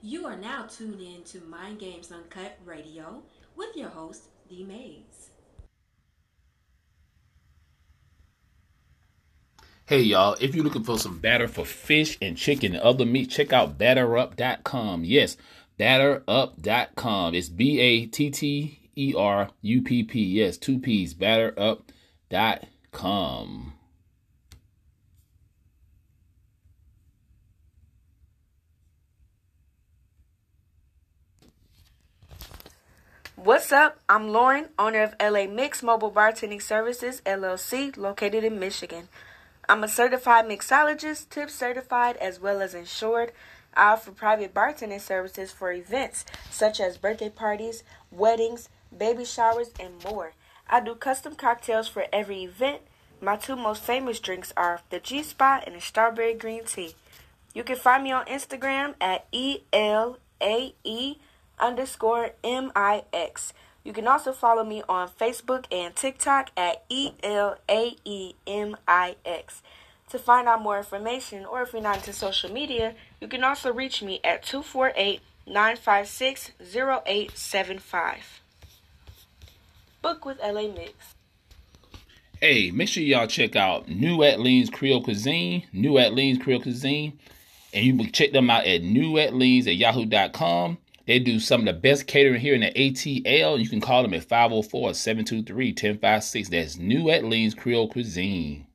You are now tuned in to Mind Games Uncut Radio with your host, D Mayes. Hey y'all, if you're looking for some batter for fish and chicken and other meat, check out batterup.com. Yes, batterup.com. It's B A T T E R U P P. Yes, two P's, batterup.com. What's up? I'm Lauren, owner of LA Mix Mobile Bartending Services, LLC, located in Michigan. I'm a certified mixologist, tip certified, as well as insured. I offer private bartending services for events such as birthday parties, weddings, baby showers, and more. I do custom cocktails for every event. My two most famous drinks are the G Spot and the Strawberry Green Tea. You can find me on Instagram at E L A E underscore M-I-X. You can also follow me on Facebook and TikTok at E-L-A-E-M-I-X. To find out more information, or if you're not into social media, you can also reach me at 248-956-0875. Book with LA Mix. Hey, make sure y'all check out New Orleans Creole Cuisine, New Orleans Creole Cuisine, and you can check them out at newatlines at yahoo.com. They do some of the best catering here in the ATL. You can call them at 504 723 1056. That's New Orleans Creole Cuisine.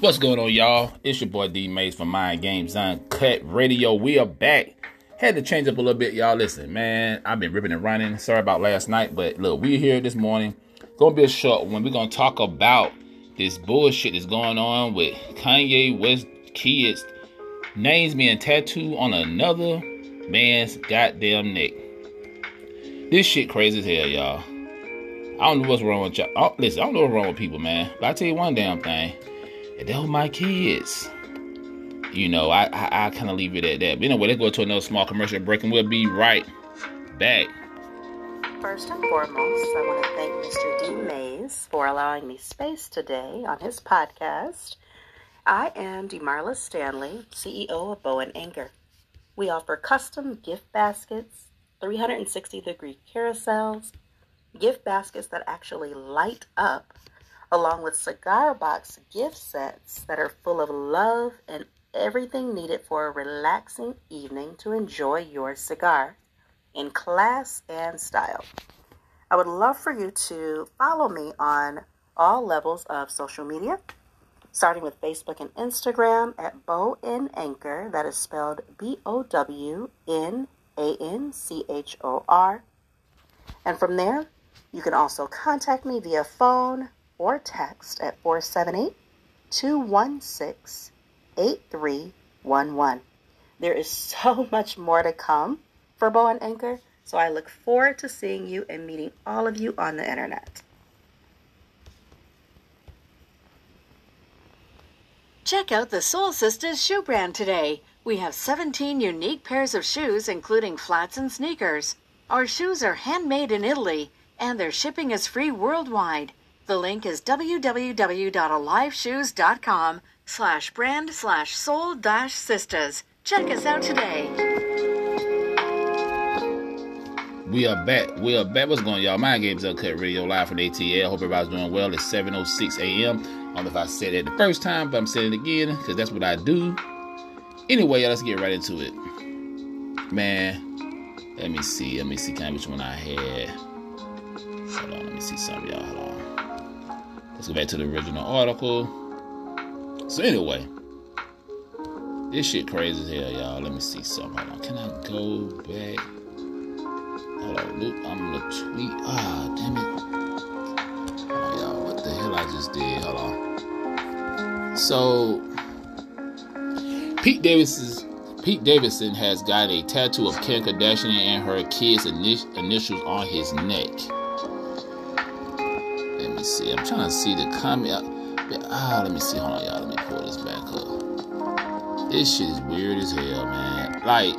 What's going on, y'all? It's your boy D Mayes from Mind Games Uncut Radio. We are back. Had to change up a little bit, y'all. Listen, man, I've been ripping and running. Sorry about last night, but look, we're here this morning. Gonna be a short one. We're gonna talk about this bullshit that's going on with Kanye West kids names being tattooed on another man's goddamn neck. This shit crazy as hell, y'all. I don't know what's wrong with y'all. Oh, listen, I don't know what's wrong with people, man. But I tell you one damn thing and they're my kids. You know, I I, I kind of leave it at that. But anyway, let's go to another small commercial break, and we'll be right back. First and foremost, I want to thank Mr. D. Mayes for allowing me space today on his podcast. I am Demarla Stanley, CEO of Bow and Anchor. We offer custom gift baskets, 360 degree carousels, gift baskets that actually light up along with cigar box gift sets that are full of love and everything needed for a relaxing evening to enjoy your cigar in class and style. I would love for you to follow me on all levels of social media, starting with Facebook and Instagram at Bow N Anchor, that is spelled B O W N A N C H O R. And from there, you can also contact me via phone, or text at 478 216 8311. There is so much more to come for Bow and Anchor, so I look forward to seeing you and meeting all of you on the internet. Check out the Soul Sisters shoe brand today. We have 17 unique pairs of shoes, including flats and sneakers. Our shoes are handmade in Italy, and their shipping is free worldwide. The link is www.aliveshoes.com slash brand slash soul dash sisters. Check us out today. We are back. We are back. What's going on, y'all? Mind Games Uncut Radio live from ATL. Hope everybody's doing well. It's 7.06 a.m. I don't know if I said it the first time, but I'm saying it again because that's what I do. Anyway, let's get right into it. Man, let me see. Let me see kind of which one I had. Hold on. Let me see some, y'all. Hold on. Let's go back to the original article. So anyway, this shit crazy as hell, y'all. Let me see something. Hold on. Can I go back? Hold on. Look, I'm gonna tweet. Ah, damn it. Oh, y'all, what the hell I just did? Hold on. So, Pete Davidson's Pete Davidson has got a tattoo of Kim Kardashian and her kids' initials on his neck see. I'm trying to see the comment. ah, let me see. Hold on, y'all. Let me pull this back up. This shit is weird as hell, man. Like,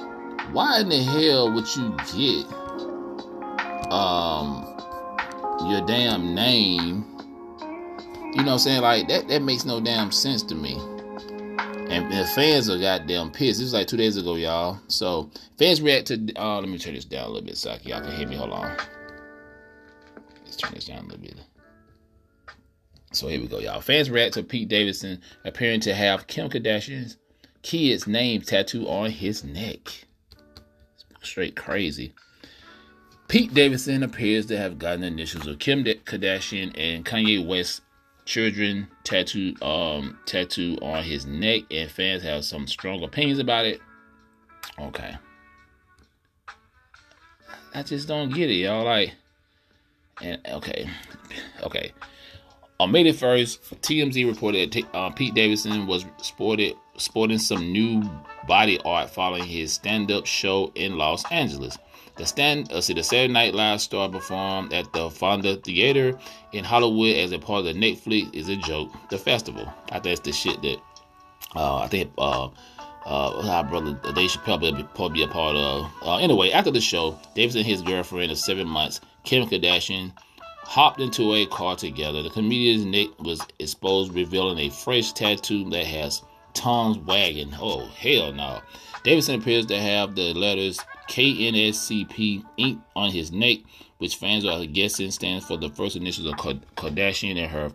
why in the hell would you get um your damn name? You know what I'm saying? Like that that makes no damn sense to me. And, and fans are goddamn pissed. This was like two days ago, y'all. So fans react to. Uh, let me turn this down a little bit so y'all can hear me. Hold on. Let's turn this down a little bit. So here we go, y'all. Fans react to Pete Davidson appearing to have Kim Kardashian's kid's name tattooed on his neck. Straight crazy. Pete Davidson appears to have gotten the initials of Kim Kardashian and Kanye West children tattooed um tattoo on his neck and fans have some strong opinions about it. Okay. I just don't get it, y'all. Like and okay. Okay. On May the 1st, TMZ reported that uh, Pete Davidson was sported sporting some new body art following his stand-up show in Los Angeles. The stand, uh, see, the Saturday Night Live star performed at the Fonda Theater in Hollywood as a part of the Netflix is a joke. The festival. I think that's the shit that uh, I think uh, uh, brother Dave Chappelle be, probably be a part of. Uh, anyway, after the show, Davidson and his girlfriend of seven months, Kim Kardashian, hopped into a car together. The comedian's neck was exposed, revealing a fresh tattoo that has tongues wagging. Oh, hell no. Davidson appears to have the letters KNSCP ink on his neck, which fans are guessing stands for the first initials of Kardashian and her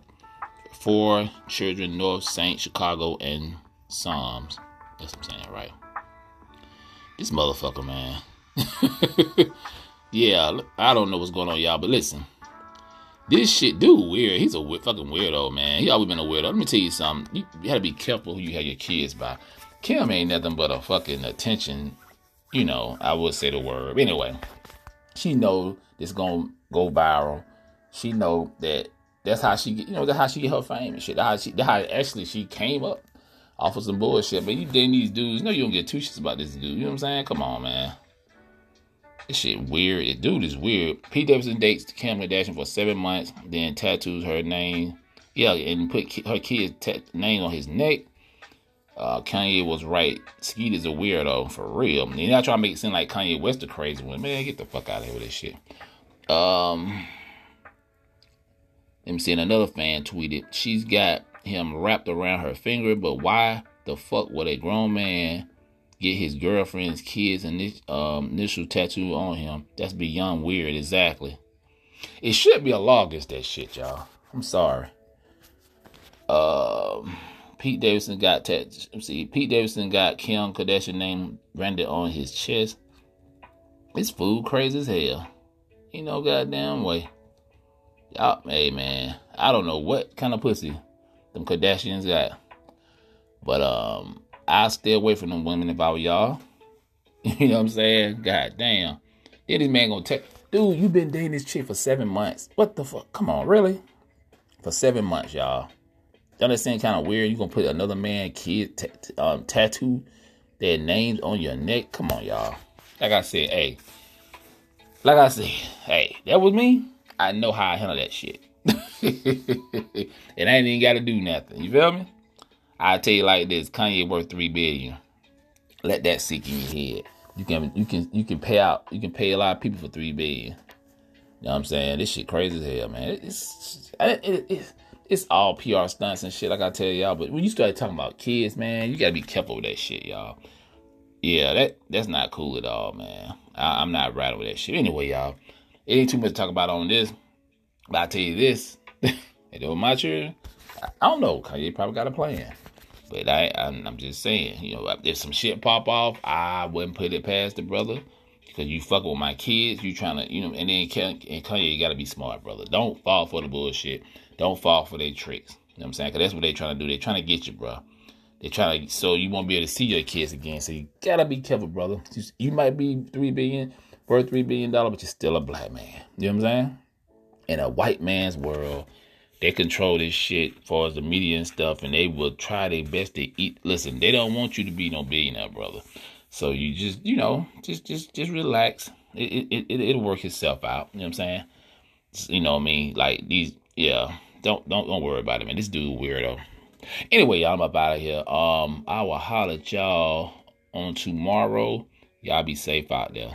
four children, North, Saint, Chicago, and Psalms. That's what I'm saying, right? This motherfucker, man. yeah, I don't know what's going on, y'all, but listen. This shit, dude, weird. He's a weird, fucking weirdo, man. He always been a weirdo. Let me tell you something. You, you gotta be careful who you have your kids by. Kim ain't nothing but a fucking attention you know, I would say the word. Anyway, she know this gonna go viral. She know that that's how she get, you know, that's how she get her fame and shit. That's how she, that's how actually she came up off of some bullshit. But you dating these dudes, you know you don't get two shits about this dude. You know what I'm saying? Come on, man. This shit weird. This dude is weird. Pete Davidson dates Kim Kardashian for seven months, then tattoos her name. Yeah, and put her kid's t- name on his neck uh, Kanye was right. Skete is a weirdo for real. You're not trying to make it seem like Kanye West the crazy one. Man, get the fuck out of here with this shit. Um, let me see. Another fan tweeted, "She's got him wrapped around her finger, but why the fuck would a grown man get his girlfriend's kids and this um, initial tattoo on him? That's beyond weird. Exactly. It should be a law against that shit, y'all. I'm sorry. Um." Pete Davidson got tat- see Pete Davidson got Kim Kardashian name branded on his chest. This food crazy as hell. You know, goddamn way. Y'all, hey man, I don't know what kind of pussy them Kardashians got, but um, I stay away from them women if I were y'all. you know what I'm saying? God damn. Then this man gonna take, dude, you been dating this chick for seven months. What the fuck? Come on, really? For seven months, y'all. Don't that seem kind of weird? You gonna put another man kid t- t- um, tattoo their names on your neck? Come on, y'all. Like I said, hey, like I said, hey, that was me. I know how I handle that shit. and I ain't even got to do nothing. You feel me? I tell you like this: Kanye worth three billion. Let that sink in your head. You can you can you can pay out. You can pay a lot of people for three billion. You know what I'm saying? This shit crazy as hell, man. It's it, it, it's all PR stunts and shit, like I tell y'all. But when you start talking about kids, man, you gotta be careful with that shit, y'all. Yeah, that that's not cool at all, man. I, am not riding with that shit. Anyway, y'all, it ain't too much to talk about on this. But I tell you this, it was my children. I, I don't know. Kanye probably got a plan. But I, I'm, I'm just saying, you know, if some shit pop off, I wouldn't put it past the brother because you fuck with my kids. You trying to, you know, and then and Kanye, you got to be smart, brother. Don't fall for the bullshit. Don't fall for their tricks. You know what I'm saying? Because that's what they trying to do. they trying to get you, bro. they trying to, so you won't be able to see your kids again. So you gotta be careful, brother. You might be three billion, worth three billion dollars, but you're still a black man. You know what I'm saying? In a white man's world, they control this shit as far as the media and stuff, and they will try their best to eat. Listen, they don't want you to be no billionaire, brother. So you just, you know, just, just, just relax. It, it, it, it'll work itself out. You know what I'm saying? You know what I mean? Like these, yeah don't don't don't worry about it, man. This dude weirdo. Anyway, y'all, I'm up out of here. Um, I will holler at y'all on tomorrow. Y'all be safe out there.